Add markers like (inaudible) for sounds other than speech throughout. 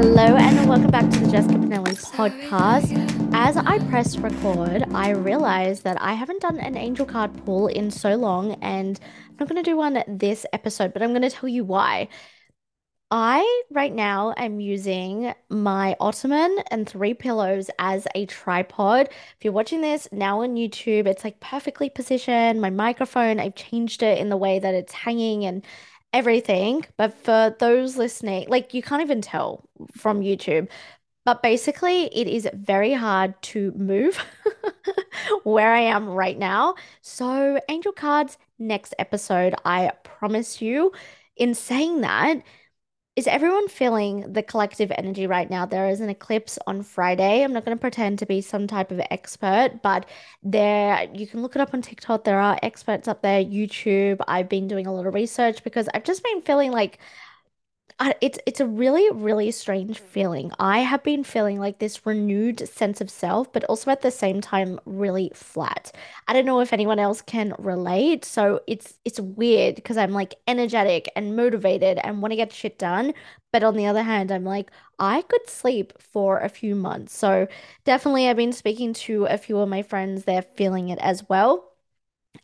Hello, and welcome back to the Jessica Pinelli podcast. As I press record, I realized that I haven't done an angel card pull in so long, and I'm not going to do one this episode, but I'm going to tell you why. I right now am using my ottoman and three pillows as a tripod. If you're watching this now on YouTube, it's like perfectly positioned. My microphone, I've changed it in the way that it's hanging and everything. But for those listening, like you can't even tell from YouTube. But basically, it is very hard to move (laughs) where I am right now. So, angel cards next episode, I promise you. In saying that, is everyone feeling the collective energy right now? There is an eclipse on Friday. I'm not going to pretend to be some type of expert, but there you can look it up on TikTok. There are experts up there, YouTube. I've been doing a lot of research because I've just been feeling like It's it's a really really strange feeling. I have been feeling like this renewed sense of self, but also at the same time really flat. I don't know if anyone else can relate. So it's it's weird because I'm like energetic and motivated and want to get shit done, but on the other hand, I'm like I could sleep for a few months. So definitely I've been speaking to a few of my friends, they're feeling it as well.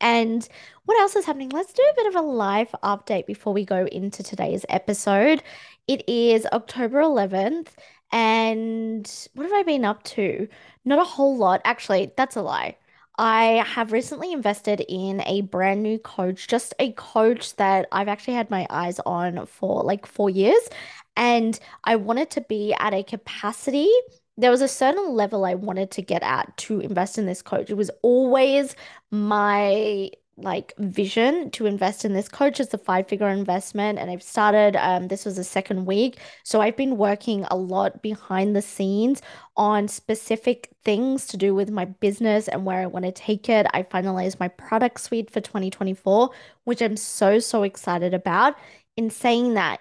And what else is happening? Let's do a bit of a live update before we go into today's episode. It is October 11th, and what have I been up to? Not a whole lot. Actually, that's a lie. I have recently invested in a brand new coach, just a coach that I've actually had my eyes on for like four years. And I wanted to be at a capacity. There was a certain level I wanted to get at to invest in this coach. It was always my like vision to invest in this coach it's a five figure investment and I've started um this was the second week. So I've been working a lot behind the scenes on specific things to do with my business and where I want to take it. I finalized my product suite for 2024 which I'm so so excited about. In saying that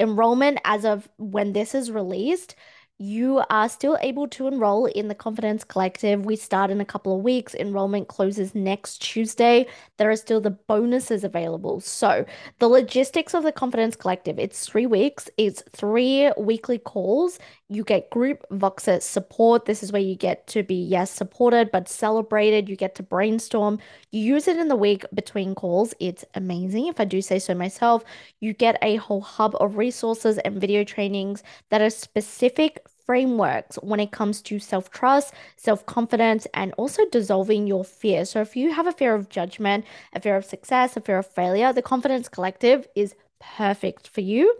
enrollment as of when this is released you are still able to enroll in the Confidence Collective. We start in a couple of weeks. Enrollment closes next Tuesday. There are still the bonuses available. So, the logistics of the Confidence Collective, it's 3 weeks. It's 3 weekly calls. You get group Voxer support. This is where you get to be yes, supported but celebrated. You get to brainstorm. You use it in the week between calls. It's amazing if I do say so myself. You get a whole hub of resources and video trainings that are specific frameworks when it comes to self trust, self confidence, and also dissolving your fear. So, if you have a fear of judgment, a fear of success, a fear of failure, the Confidence Collective is perfect for you.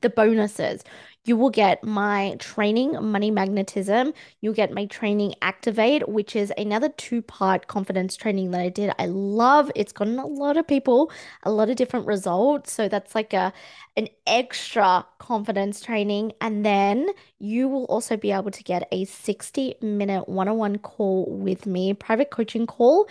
The bonuses you will get my training money magnetism. You'll get my training activate which is another two part confidence training that i did. I love it's gotten a lot of people a lot of different results. So that's like a an extra confidence training. And then you will also be able to get a 60 minute one-on-one call with me private coaching call.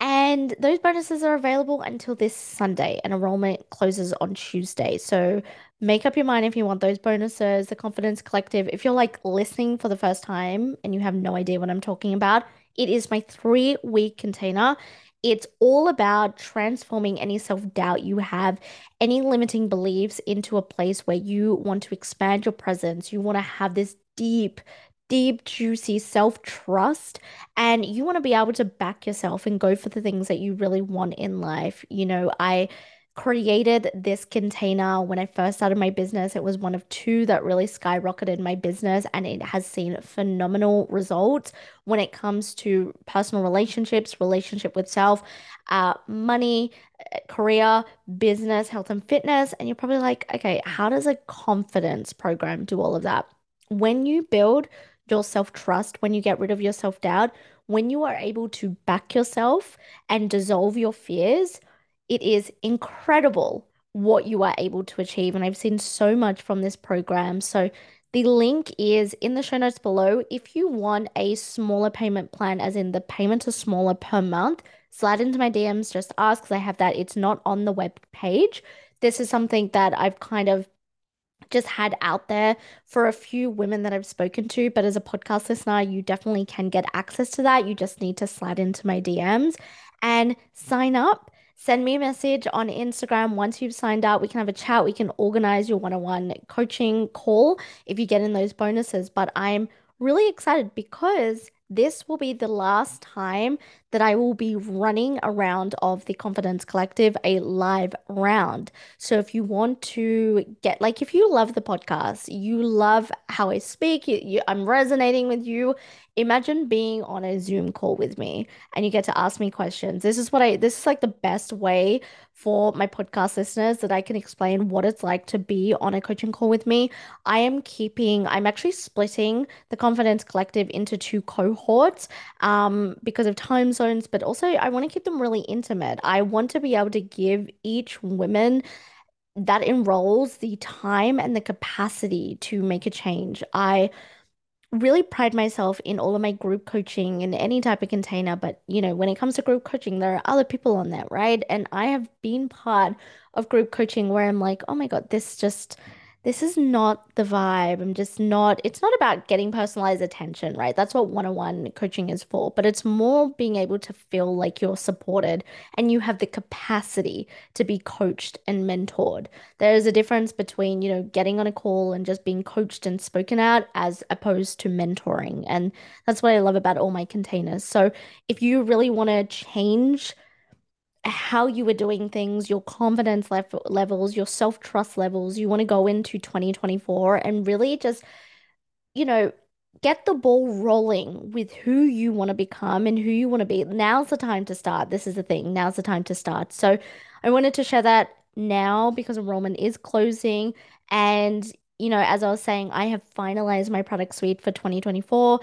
And those bonuses are available until this Sunday, and enrollment closes on Tuesday. So make up your mind if you want those bonuses, the Confidence Collective. If you're like listening for the first time and you have no idea what I'm talking about, it is my three week container. It's all about transforming any self doubt you have, any limiting beliefs into a place where you want to expand your presence. You want to have this deep, deep, juicy self trust, and you want to be able to back yourself and go for the things that you really want in life. You know, I created this container when I first started my business. It was one of two that really skyrocketed my business, and it has seen phenomenal results when it comes to personal relationships, relationship with self, uh, money, uh, career, business, health, and fitness. And you're probably like, okay, how does a confidence program do all of that? When you build your self trust, when you get rid of your self doubt, when you are able to back yourself and dissolve your fears, it is incredible what you are able to achieve. And I've seen so much from this program. So, The link is in the show notes below. If you want a smaller payment plan, as in the payments are smaller per month, slide into my DMs, just ask because I have that. It's not on the web page. This is something that I've kind of just had out there for a few women that I've spoken to. But as a podcast listener, you definitely can get access to that. You just need to slide into my DMs and sign up. Send me a message on Instagram once you've signed up. We can have a chat. We can organize your one on one coaching call if you get in those bonuses. But I'm really excited because this will be the last time that I will be running a round of the Confidence Collective, a live round. So if you want to get, like, if you love the podcast, you love how I speak, you, you, I'm resonating with you, imagine being on a Zoom call with me and you get to ask me questions. This is what I, this is like the best way for my podcast listeners that I can explain what it's like to be on a coaching call with me. I am keeping, I'm actually splitting the Confidence Collective into two cohorts um, because of time but also I want to keep them really intimate. I want to be able to give each woman that enrolls the time and the capacity to make a change. I really pride myself in all of my group coaching in any type of container, but you know, when it comes to group coaching, there are other people on that, right? And I have been part of group coaching where I'm like, oh my God, this just this is not the vibe. I'm just not, it's not about getting personalized attention, right? That's what one-on-one coaching is for. But it's more being able to feel like you're supported and you have the capacity to be coached and mentored. There's a difference between, you know, getting on a call and just being coached and spoken out as opposed to mentoring. And that's what I love about all my containers. So if you really want to change, how you were doing things, your confidence level levels, your self-trust levels. You want to go into 2024 and really just, you know, get the ball rolling with who you want to become and who you want to be. Now's the time to start. This is the thing. Now's the time to start. So I wanted to share that now because enrollment is closing. And, you know, as I was saying, I have finalized my product suite for 2024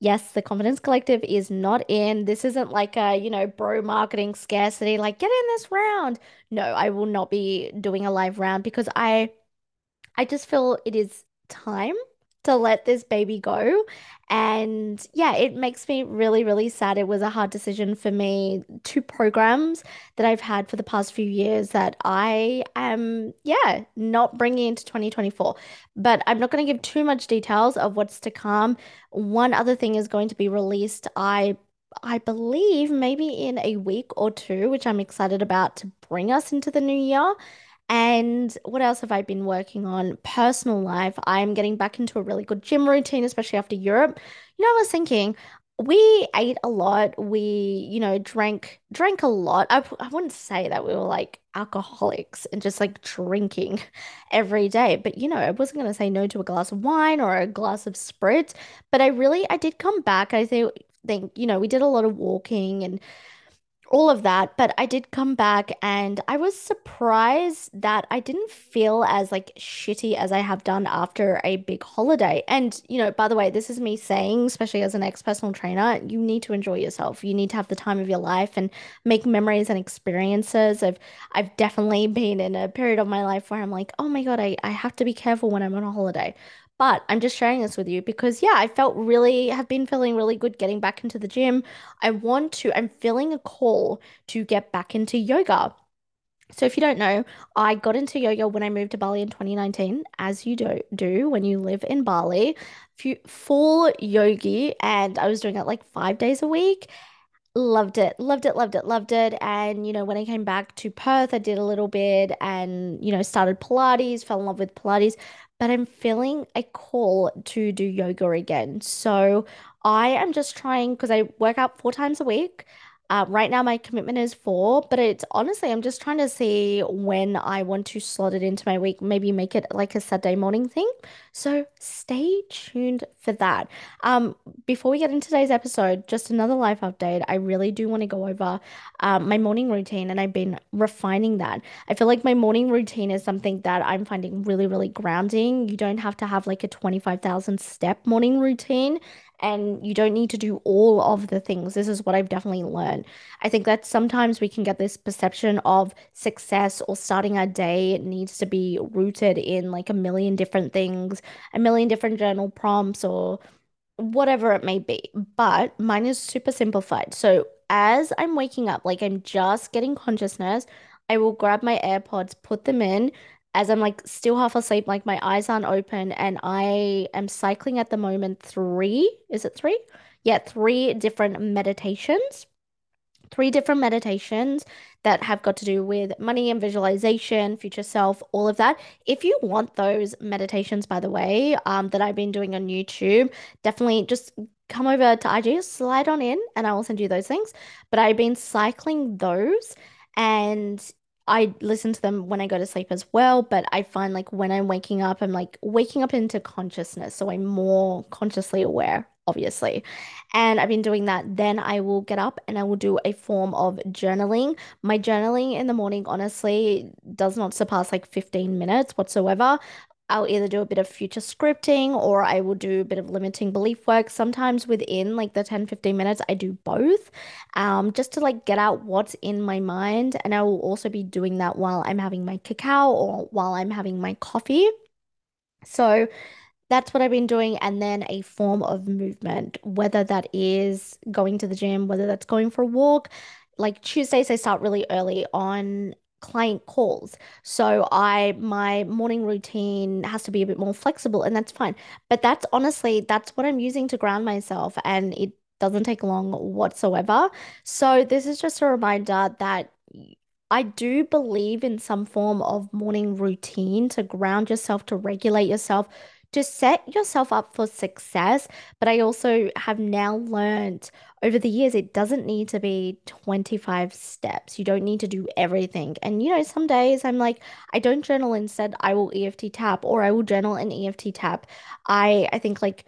yes, the Confidence Collective is not in. This isn't like a, you know, bro marketing scarcity, like get in this round. No, I will not be doing a live round because I I just feel it is time to let this baby go. And yeah, it makes me really, really sad. It was a hard decision for me. Two programs that I've had for the past few years that I am, yeah, not bringing into 2024. But I'm not going to give too much details of what's to come. One other thing is going to be released. I I believe maybe in a week or two, which I'm excited about to bring us into the new year. And what else have I been working on? Personal life. I'm getting back into a really good gym routine, especially after Europe. You know, I was thinking we ate a lot. We, you know, drank drank a lot. I, I wouldn't say that we were like alcoholics and just like drinking (laughs) every day, but you know, I wasn't gonna say no to a glass of wine or a glass of spritz. But I really, I did come back. I think, think, you know, we did a lot of walking and all of that, but I did come back and I was surprised that I didn't feel as like shitty as I have done after a big holiday. And, you know, by the way, this is me saying, especially as an ex-personal trainer, you need to enjoy yourself. You need to have the time of your life and make memories and experiences. I've I've definitely been in a period of my life where I'm like, oh my God, I, I have to be careful when I'm on a holiday. But I'm just sharing this with you because, yeah, I felt really, have been feeling really good getting back into the gym. I want to, I'm feeling a call to get back into yoga. So if you don't know, I got into yoga when I moved to Bali in 2019, as you do do when you live in Bali, full yogi, and I was doing it like five days a week. Loved it, loved it, loved it, loved it. And, you know, when I came back to Perth, I did a little bit and, you know, started Pilates, fell in love with Pilates, but I'm feeling a call to do yoga again. So I am just trying because I work out four times a week. Uh, right now, my commitment is four, but it's honestly, I'm just trying to see when I want to slot it into my week, maybe make it like a Saturday morning thing. So stay tuned for that. Um, before we get into today's episode, just another life update. I really do want to go over um, my morning routine, and I've been refining that. I feel like my morning routine is something that I'm finding really, really grounding. You don't have to have like a 25,000 step morning routine and you don't need to do all of the things. This is what I've definitely learned. I think that sometimes we can get this perception of success or starting our day needs to be rooted in like a million different things, a million different journal prompts or whatever it may be. But mine is super simplified. So as I'm waking up, like I'm just getting consciousness, I will grab my AirPods, put them in as I'm like still half asleep, like my eyes aren't open, and I am cycling at the moment three, is it three? Yeah, three different meditations three different meditations that have got to do with money and visualization, future self, all of that. If you want those meditations, by the way, um, that I've been doing on YouTube, definitely just come over to IG, slide on in, and I will send you those things. But I've been cycling those and I listen to them when I go to sleep as well, but I find like when I'm waking up, I'm like waking up into consciousness. So I'm more consciously aware, obviously. And I've been doing that. Then I will get up and I will do a form of journaling. My journaling in the morning, honestly, does not surpass like 15 minutes whatsoever. I'll either do a bit of future scripting or I will do a bit of limiting belief work. Sometimes within like the 10 15 minutes, I do both um, just to like get out what's in my mind. And I will also be doing that while I'm having my cacao or while I'm having my coffee. So that's what I've been doing. And then a form of movement, whether that is going to the gym, whether that's going for a walk. Like Tuesdays, I start really early on client calls. So I my morning routine has to be a bit more flexible and that's fine. But that's honestly that's what I'm using to ground myself and it doesn't take long whatsoever. So this is just a reminder that I do believe in some form of morning routine to ground yourself, to regulate yourself, to set yourself up for success. But I also have now learned over the years, it doesn't need to be 25 steps. You don't need to do everything. And, you know, some days I'm like, I don't journal instead, I will EFT tap or I will journal and EFT tap. I, I think like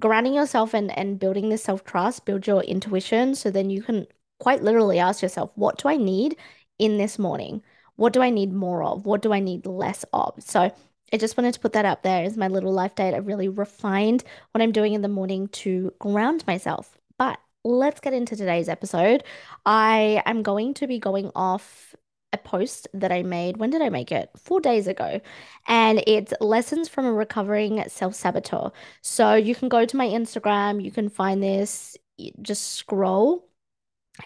grounding yourself and, and building this self-trust, build your intuition. So then you can quite literally ask yourself, what do I need in this morning? What do I need more of? What do I need less of? So I just wanted to put that up there as my little life date. I really refined what I'm doing in the morning to ground myself. But let's get into today's episode. I am going to be going off a post that I made. When did I make it? Four days ago. And it's lessons from a recovering self-saboteur. So you can go to my Instagram, you can find this, just scroll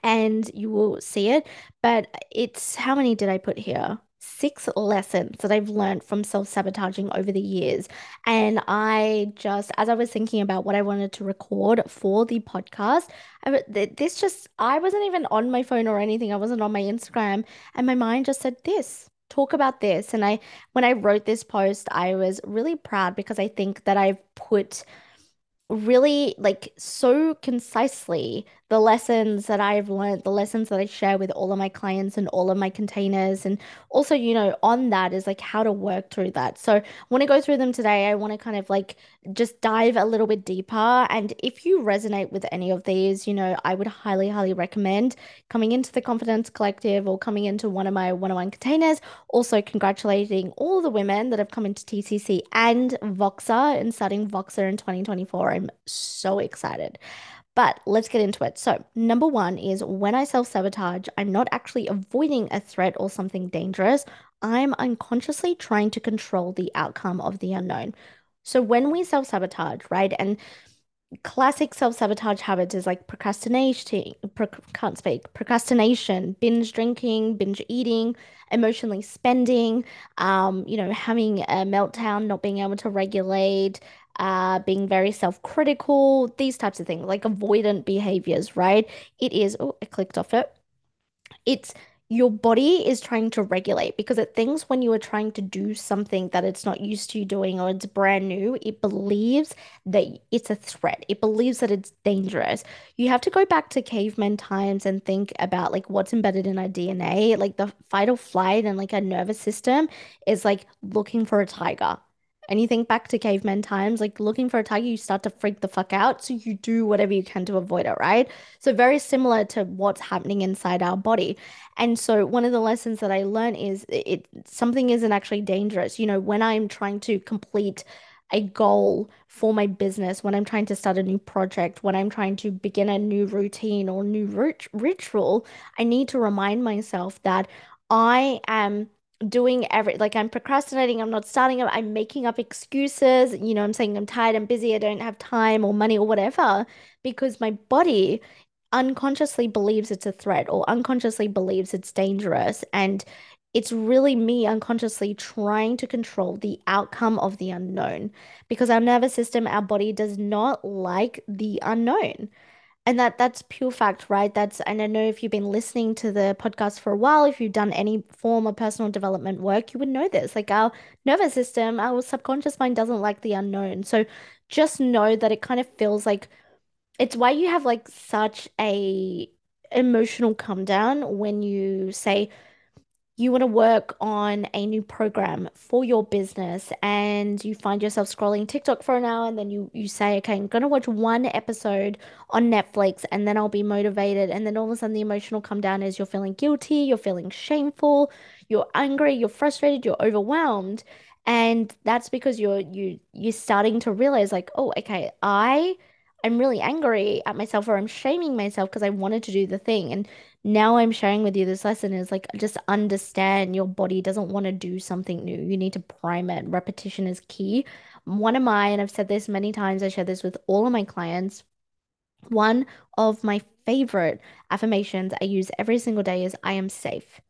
and you will see it. But it's how many did I put here? Six lessons that I've learned from self-sabotaging over the years. And I just, as I was thinking about what I wanted to record for the podcast, I, this just, I wasn't even on my phone or anything. I wasn't on my Instagram. And my mind just said, this, talk about this. And I, when I wrote this post, I was really proud because I think that I've put really like so concisely the lessons that I've learned, the lessons that I share with all of my clients and all of my containers. And also, you know, on that is like how to work through that. So I want to go through them today. I want to kind of like just dive a little bit deeper. And if you resonate with any of these, you know, I would highly, highly recommend coming into the Confidence Collective or coming into one of my one-on-one containers. Also, congratulating all the women that have come into TCC and Voxer and starting Voxer in 2024. I'm so excited. But let's get into it. So, number one is when I self sabotage, I'm not actually avoiding a threat or something dangerous. I'm unconsciously trying to control the outcome of the unknown. So, when we self sabotage, right, and classic self-sabotage habits is like procrastination, pro can't speak, procrastination, binge drinking, binge eating, emotionally spending, um, you know, having a meltdown, not being able to regulate, uh, being very self-critical, these types of things, like avoidant behaviors, right? It is, oh, I clicked off it. It's your body is trying to regulate because it thinks when you are trying to do something that it's not used to doing or it's brand new, it believes that it's a threat. It believes that it's dangerous. You have to go back to caveman times and think about like what's embedded in our DNA. Like the fight or flight and like our nervous system is like looking for a tiger. And you think back to caveman times, like looking for a tiger, you start to freak the fuck out. So you do whatever you can to avoid it, right? So very similar to what's happening inside our body. And so one of the lessons that I learned is it something isn't actually dangerous. You know, when I'm trying to complete a goal for my business, when I'm trying to start a new project, when I'm trying to begin a new routine or new rit ritual, I need to remind myself that I am doing every like I'm procrastinating, I'm not starting it, I'm making up excuses, you know, I'm saying I'm tired, I'm busy, I don't have time or money or whatever, because my body unconsciously believes it's a threat or unconsciously believes it's dangerous. And it's really me unconsciously trying to control the outcome of the unknown because our nervous system, our body does not like the unknown. And that that's pure fact, right? That's, and I know if you've been listening to the podcast for a while, if you've done any form of personal development work, you would know this. Like our nervous system, our subconscious mind doesn't like the unknown. So just know that it kind of feels like it's why you have like such a emotional come down when you say, you want to work on a new program for your business and you find yourself scrolling TikTok for an hour and then you you say, okay, I'm gonna watch one episode on Netflix and then I'll be motivated. And then all of a sudden the emotional come down is you're feeling guilty, you're feeling shameful, you're angry, you're frustrated, you're overwhelmed. And that's because you're you you're starting to realize like, oh, okay, I I'm really angry at myself or I'm shaming myself because I wanted to do the thing. And now I'm sharing with you this lesson is like just understand your body doesn't want to do something new. You need to prime it. Repetition is key. One of my, and I've said this many times, I share this with all of my clients. One of my favorite affirmations I use every single day is I am safe.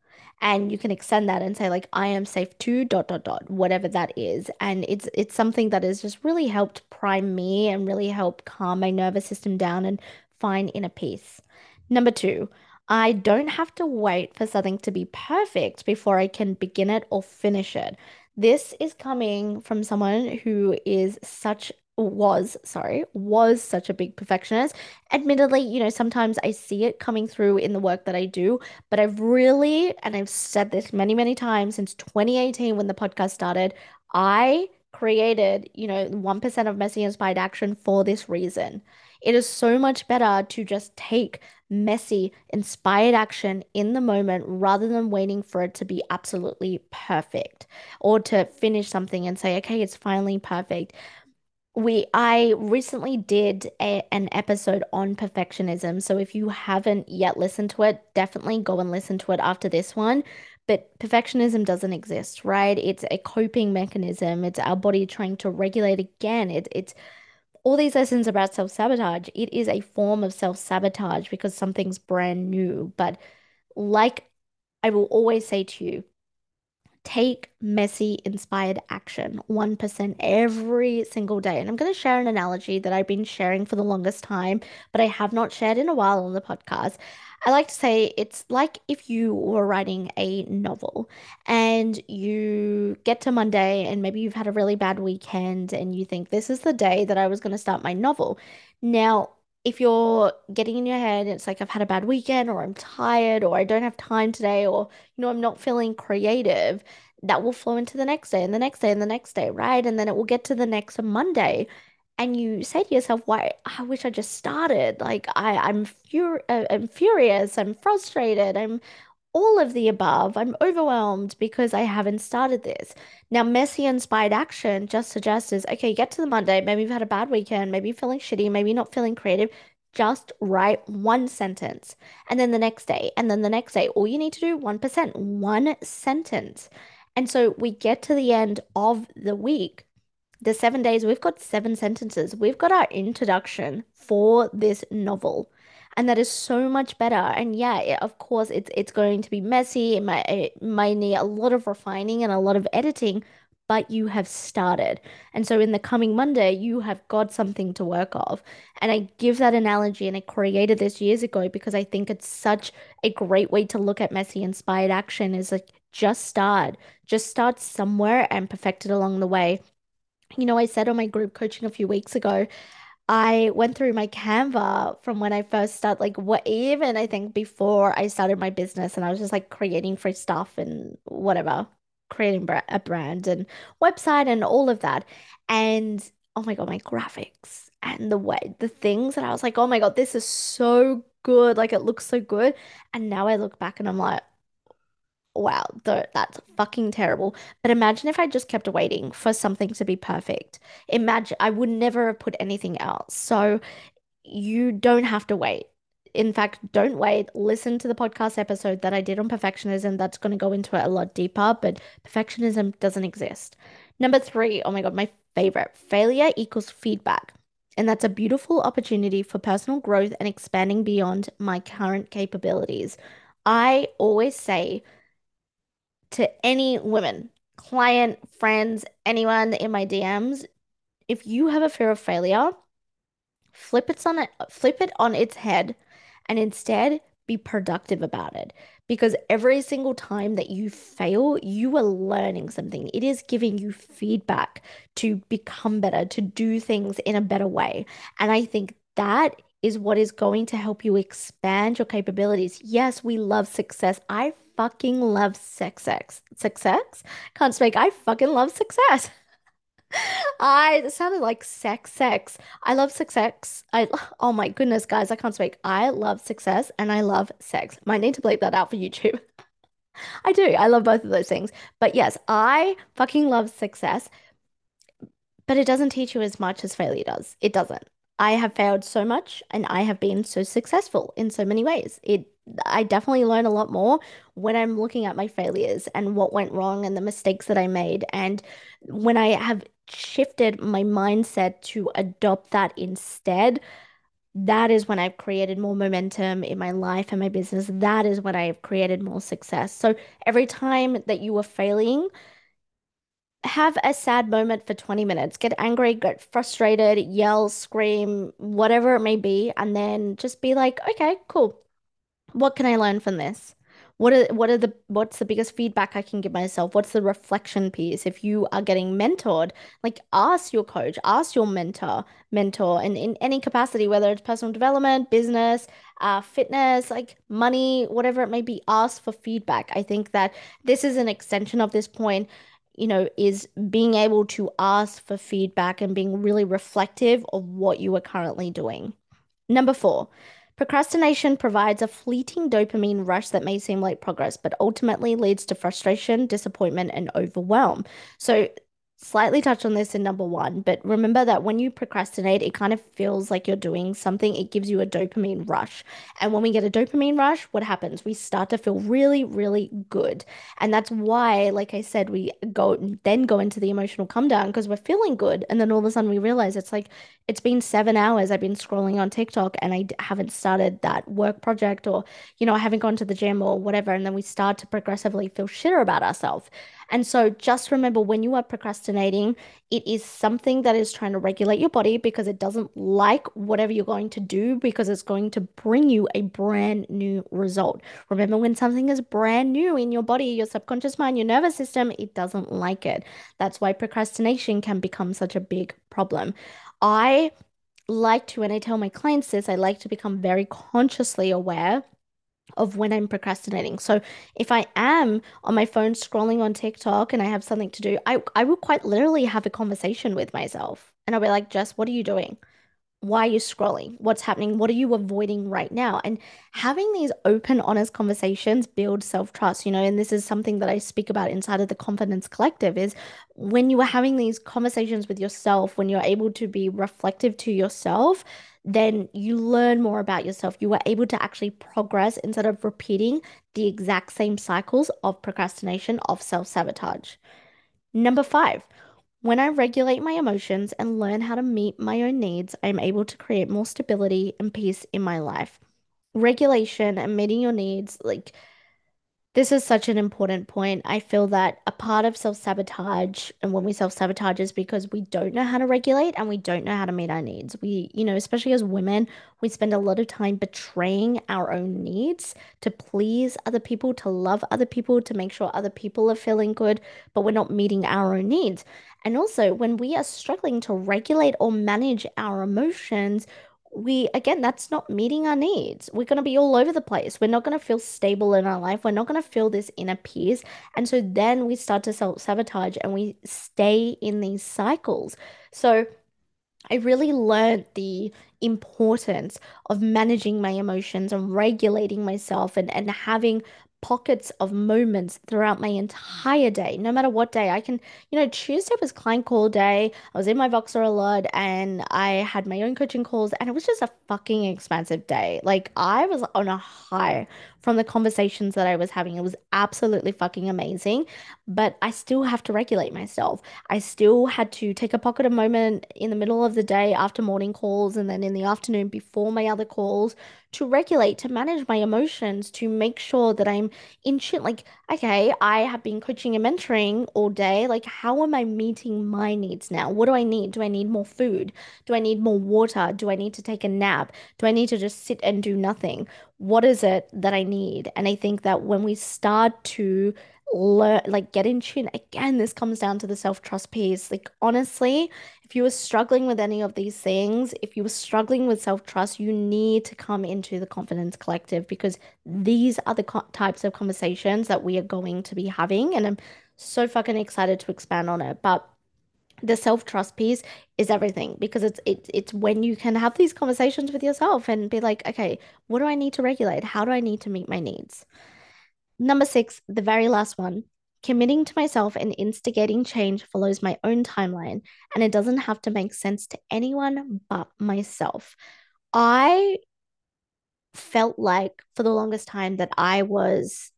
And you can extend that and say like I am safe too, dot dot dot, whatever that is. And it's it's something that has just really helped prime me and really help calm my nervous system down and find inner peace. Number two, I don't have to wait for something to be perfect before I can begin it or finish it. This is coming from someone who is such was, sorry, was such a big perfectionist. Admittedly, you know, sometimes I see it coming through in the work that I do, but I've really, and I've said this many, many times since 2018 when the podcast started, I created, you know, 1% of messy inspired action for this reason. It is so much better to just take messy, inspired action in the moment rather than waiting for it to be absolutely perfect or to finish something and say, okay, it's finally perfect we I recently did a, an episode on perfectionism. So if you haven't yet listened to it, definitely go and listen to it after this one. But perfectionism doesn't exist, right? It's a coping mechanism. It's our body trying to regulate again. It, it's all these lessons about self-sabotage. It is a form of self-sabotage because something's brand new. But like I will always say to you, take messy inspired action 1% every single day. And I'm going to share an analogy that I've been sharing for the longest time, but I have not shared in a while on the podcast. I like to say it's like if you were writing a novel and you get to Monday and maybe you've had a really bad weekend and you think this is the day that I was going to start my novel. Now, if you're getting in your head, it's like I've had a bad weekend, or I'm tired, or I don't have time today, or you know, I'm not feeling creative, that will flow into the next day and the next day and the next day, right? And then it will get to the next Monday. And you say to yourself, why, I wish I just started. Like I, I'm fur uh, I'm furious, I'm frustrated, I'm all of the above. I'm overwhelmed because I haven't started this. Now, messy inspired action just suggests is okay, get to the Monday. Maybe you've had a bad weekend. Maybe you're feeling shitty. Maybe you're not feeling creative. Just write one sentence. And then the next day, and then the next day. All you need to do, 1%, one sentence. And so we get to the end of the week, the seven days, we've got seven sentences. We've got our introduction for this novel. And that is so much better. And yeah, it, of course, it's it's going to be messy. It might it might need a lot of refining and a lot of editing, but you have started. And so in the coming Monday, you have got something to work off. And I give that analogy, and I created this years ago because I think it's such a great way to look at messy inspired action is like just start. Just start somewhere and perfect it along the way. You know, I said on my group coaching a few weeks ago, I went through my Canva from when I first started, like what even I think before I started my business, and I was just like creating free stuff and whatever, creating a brand and website and all of that. And oh my God, my graphics and the way the things that I was like, oh my God, this is so good. Like it looks so good. And now I look back and I'm like, wow, th that's fucking terrible. But imagine if I just kept waiting for something to be perfect. Imagine I would never have put anything else. So you don't have to wait. In fact, don't wait. Listen to the podcast episode that I did on perfectionism. That's going to go into it a lot deeper, but perfectionism doesn't exist. Number three, oh my God, my favorite failure equals feedback. And that's a beautiful opportunity for personal growth and expanding beyond my current capabilities. I always say to any women, client, friends, anyone in my DMs, if you have a fear of failure, flip it on it, flip it on its head and instead be productive about it. Because every single time that you fail, you are learning something. It is giving you feedback to become better, to do things in a better way. And I think that is what is going to help you expand your capabilities. Yes, we love success. I fucking love success. Success? Can't speak. I fucking love success. (laughs) I it sounded like sex, sex. I love success. I (laughs) oh my goodness, guys, I can't speak. I love success and I love sex. Might need to bleep that out for YouTube. (laughs) I do. I love both of those things. But yes, I fucking love success, but it doesn't teach you as much as failure does. It doesn't. I have failed so much and I have been so successful in so many ways. It I definitely learn a lot more when I'm looking at my failures and what went wrong and the mistakes that I made. And when I have shifted my mindset to adopt that instead, that is when I've created more momentum in my life and my business. That is when I have created more success. So every time that you are failing, have a sad moment for 20 minutes. Get angry, get frustrated, yell, scream, whatever it may be, and then just be like, okay, cool. What can I learn from this? What are what are the what's the biggest feedback I can give myself? What's the reflection piece? If you are getting mentored, like ask your coach, ask your mentor, mentor and in any capacity, whether it's personal development, business, uh, fitness, like money, whatever it may be, ask for feedback. I think that this is an extension of this point, you know, is being able to ask for feedback and being really reflective of what you are currently doing. Number four, procrastination provides a fleeting dopamine rush that may seem like progress, but ultimately leads to frustration, disappointment, and overwhelm. So, slightly touched on this in number one, but remember that when you procrastinate, it kind of feels like you're doing something. It gives you a dopamine rush. And when we get a dopamine rush, what happens? We start to feel really, really good. And that's why, like I said, we go then go into the emotional come down because we're feeling good. And then all of a sudden we realize it's like, it's been seven hours I've been scrolling on TikTok and I haven't started that work project or, you know, I haven't gone to the gym or whatever. And then we start to progressively feel shitter about ourselves. And so just remember when you are procrastinating, it is something that is trying to regulate your body because it doesn't like whatever you're going to do because it's going to bring you a brand new result. Remember, when something is brand new in your body, your subconscious mind, your nervous system, it doesn't like it. That's why procrastination can become such a big problem. I like to, and I tell my clients this, I like to become very consciously aware of when I'm procrastinating. So if I am on my phone scrolling on TikTok and I have something to do, I I will quite literally have a conversation with myself. And I'll be like, Jess, what are you doing? Why are you scrolling? What's happening? What are you avoiding right now? And having these open, honest conversations build self-trust, you know, and this is something that I speak about inside of the Confidence Collective is when you are having these conversations with yourself, when you're able to be reflective to yourself, then you learn more about yourself. You are able to actually progress instead of repeating the exact same cycles of procrastination, of self-sabotage. Number five, when I regulate my emotions and learn how to meet my own needs, I am able to create more stability and peace in my life. Regulation and meeting your needs, like this is such an important point. I feel that a part of self-sabotage, and when we self-sabotage, is because we don't know how to regulate and we don't know how to meet our needs. We, you know, especially as women, we spend a lot of time betraying our own needs to please other people, to love other people, to make sure other people are feeling good, but we're not meeting our own needs. And also, when we are struggling to regulate or manage our emotions, we again, that's not meeting our needs. We're going to be all over the place. We're not going to feel stable in our life. We're not going to feel this inner peace. And so then we start to self-sabotage and we stay in these cycles. So I really learned the importance of managing my emotions and regulating myself and, and having pockets of moments throughout my entire day, no matter what day. I can, you know, Tuesday was client call day. I was in my Voxer a lot and I had my own coaching calls, and it was just a fucking expansive day. Like, I was on a high from the conversations that I was having. It was absolutely fucking amazing, but I still have to regulate myself. I still had to take a pocket of moment in the middle of the day after morning calls and then in the afternoon before my other calls to regulate, to manage my emotions, to make sure that I'm in tune. Like, okay, I have been coaching and mentoring all day. Like, how am I meeting my needs now? What do I need? Do I need more food? Do I need more water? Do I need to take a nap? Do I need to just sit and do nothing? What is it that I need? And I think that when we start to learn, like, get in tune, again, this comes down to the self-trust piece. Like, honestly, if you were struggling with any of these things, if you were struggling with self-trust, you need to come into the Confidence Collective because these are the co types of conversations that we are going to be having. And I'm so fucking excited to expand on it. But the self-trust piece is everything because it's it, it's when you can have these conversations with yourself and be like, okay, what do I need to regulate? How do I need to meet my needs? Number six, the very last one. Committing to myself and instigating change follows my own timeline, and it doesn't have to make sense to anyone but myself. I felt like for the longest time that I was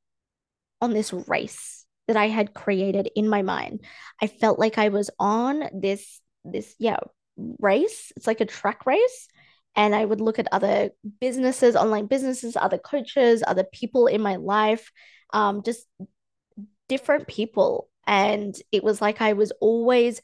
on this race that I had created in my mind. I felt like I was on this this yeah, race. It's like a track race. And I would look at other businesses, online businesses, other coaches, other people in my life, um, just different people. And it was like I was always,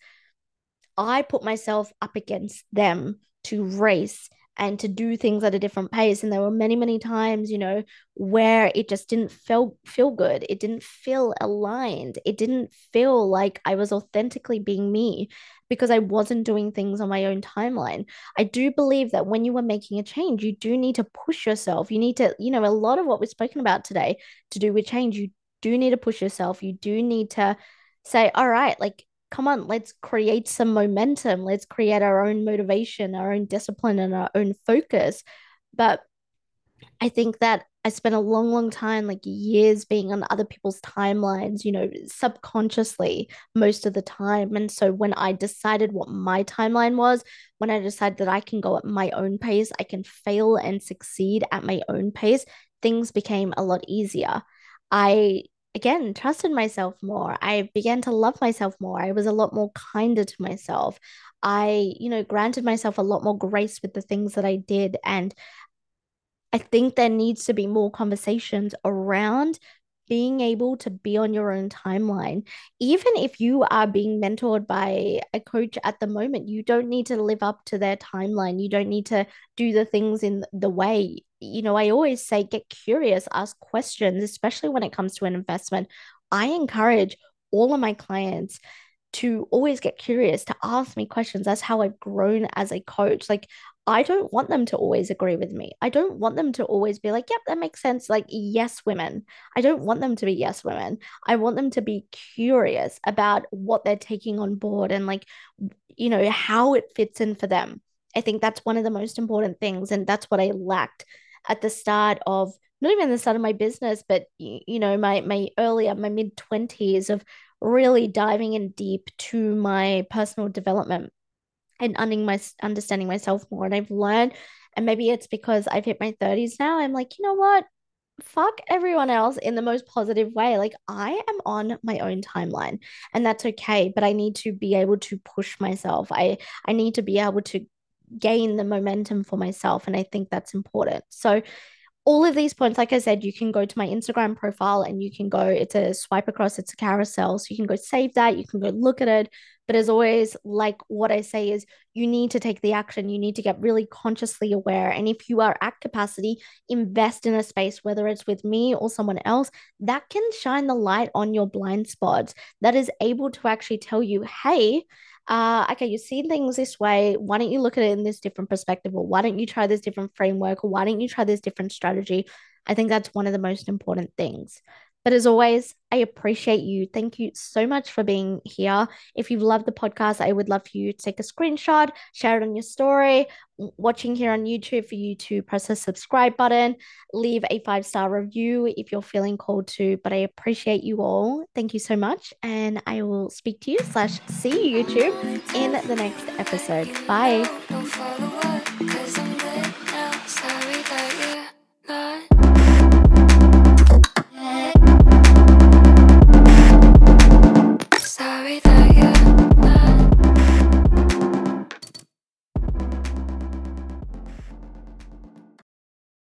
I put myself up against them to race and to do things at a different pace. And there were many, many times, you know, where it just didn't feel feel good. It didn't feel aligned. It didn't feel like I was authentically being me because I wasn't doing things on my own timeline. I do believe that when you are making a change, you do need to push yourself. You need to, you know, a lot of what we've spoken about today to do with change, you do need to push yourself. You do need to say, all right, like, come on, let's create some momentum. Let's create our own motivation, our own discipline, and our own focus. But I think that I spent a long, long time, like years, being on other people's timelines, you know, subconsciously most of the time. And so when I decided what my timeline was, when I decided that I can go at my own pace, I can fail and succeed at my own pace, things became a lot easier. I again trusted myself more. I began to love myself more. I was a lot more kinder to myself. I, you know, granted myself a lot more grace with the things that I did. And I think there needs to be more conversations around being able to be on your own timeline. Even if you are being mentored by a coach at the moment, you don't need to live up to their timeline. You don't need to do the things in the way. You know, I always say get curious, ask questions, especially when it comes to an investment. I encourage all of my clients to always get curious, to ask me questions. That's how I've grown as a coach. Like, I don't want them to always agree with me. I don't want them to always be like, yep, that makes sense. Like, yes, women. I don't want them to be yes, women. I want them to be curious about what they're taking on board and, like, you know, how it fits in for them. I think that's one of the most important things. And that's what I lacked at the start of not even the start of my business, but, you know, my, my earlier, my mid 20s of really diving in deep to my personal development and my, understanding myself more. And I've learned, and maybe it's because I've hit my 30s now, I'm like, you know what? Fuck everyone else in the most positive way. Like, I am on my own timeline, and that's okay. But I need to be able to push myself. I I need to be able to gain the momentum for myself. And I think that's important. So all of these points, like I said, you can go to my Instagram profile and you can go, it's a swipe across, it's a carousel. So you can go save that, you can go look at it. But as always, like what I say is you need to take the action. You need to get really consciously aware. And if you are at capacity, invest in a space, whether it's with me or someone else, that can shine the light on your blind spots that is able to actually tell you, hey, uh, okay, you see things this way. Why don't you look at it in this different perspective? Or why don't you try this different framework? Or why don't you try this different strategy? I think that's one of the most important things. But as always, I appreciate you. Thank you so much for being here. If you've loved the podcast, I would love for you to take a screenshot, share it on your story, watching here on YouTube, for you to press the subscribe button, leave a five star review if you're feeling called to. But I appreciate you all. Thank you so much. And I will speak to you slash see you YouTube in the next episode. Bye.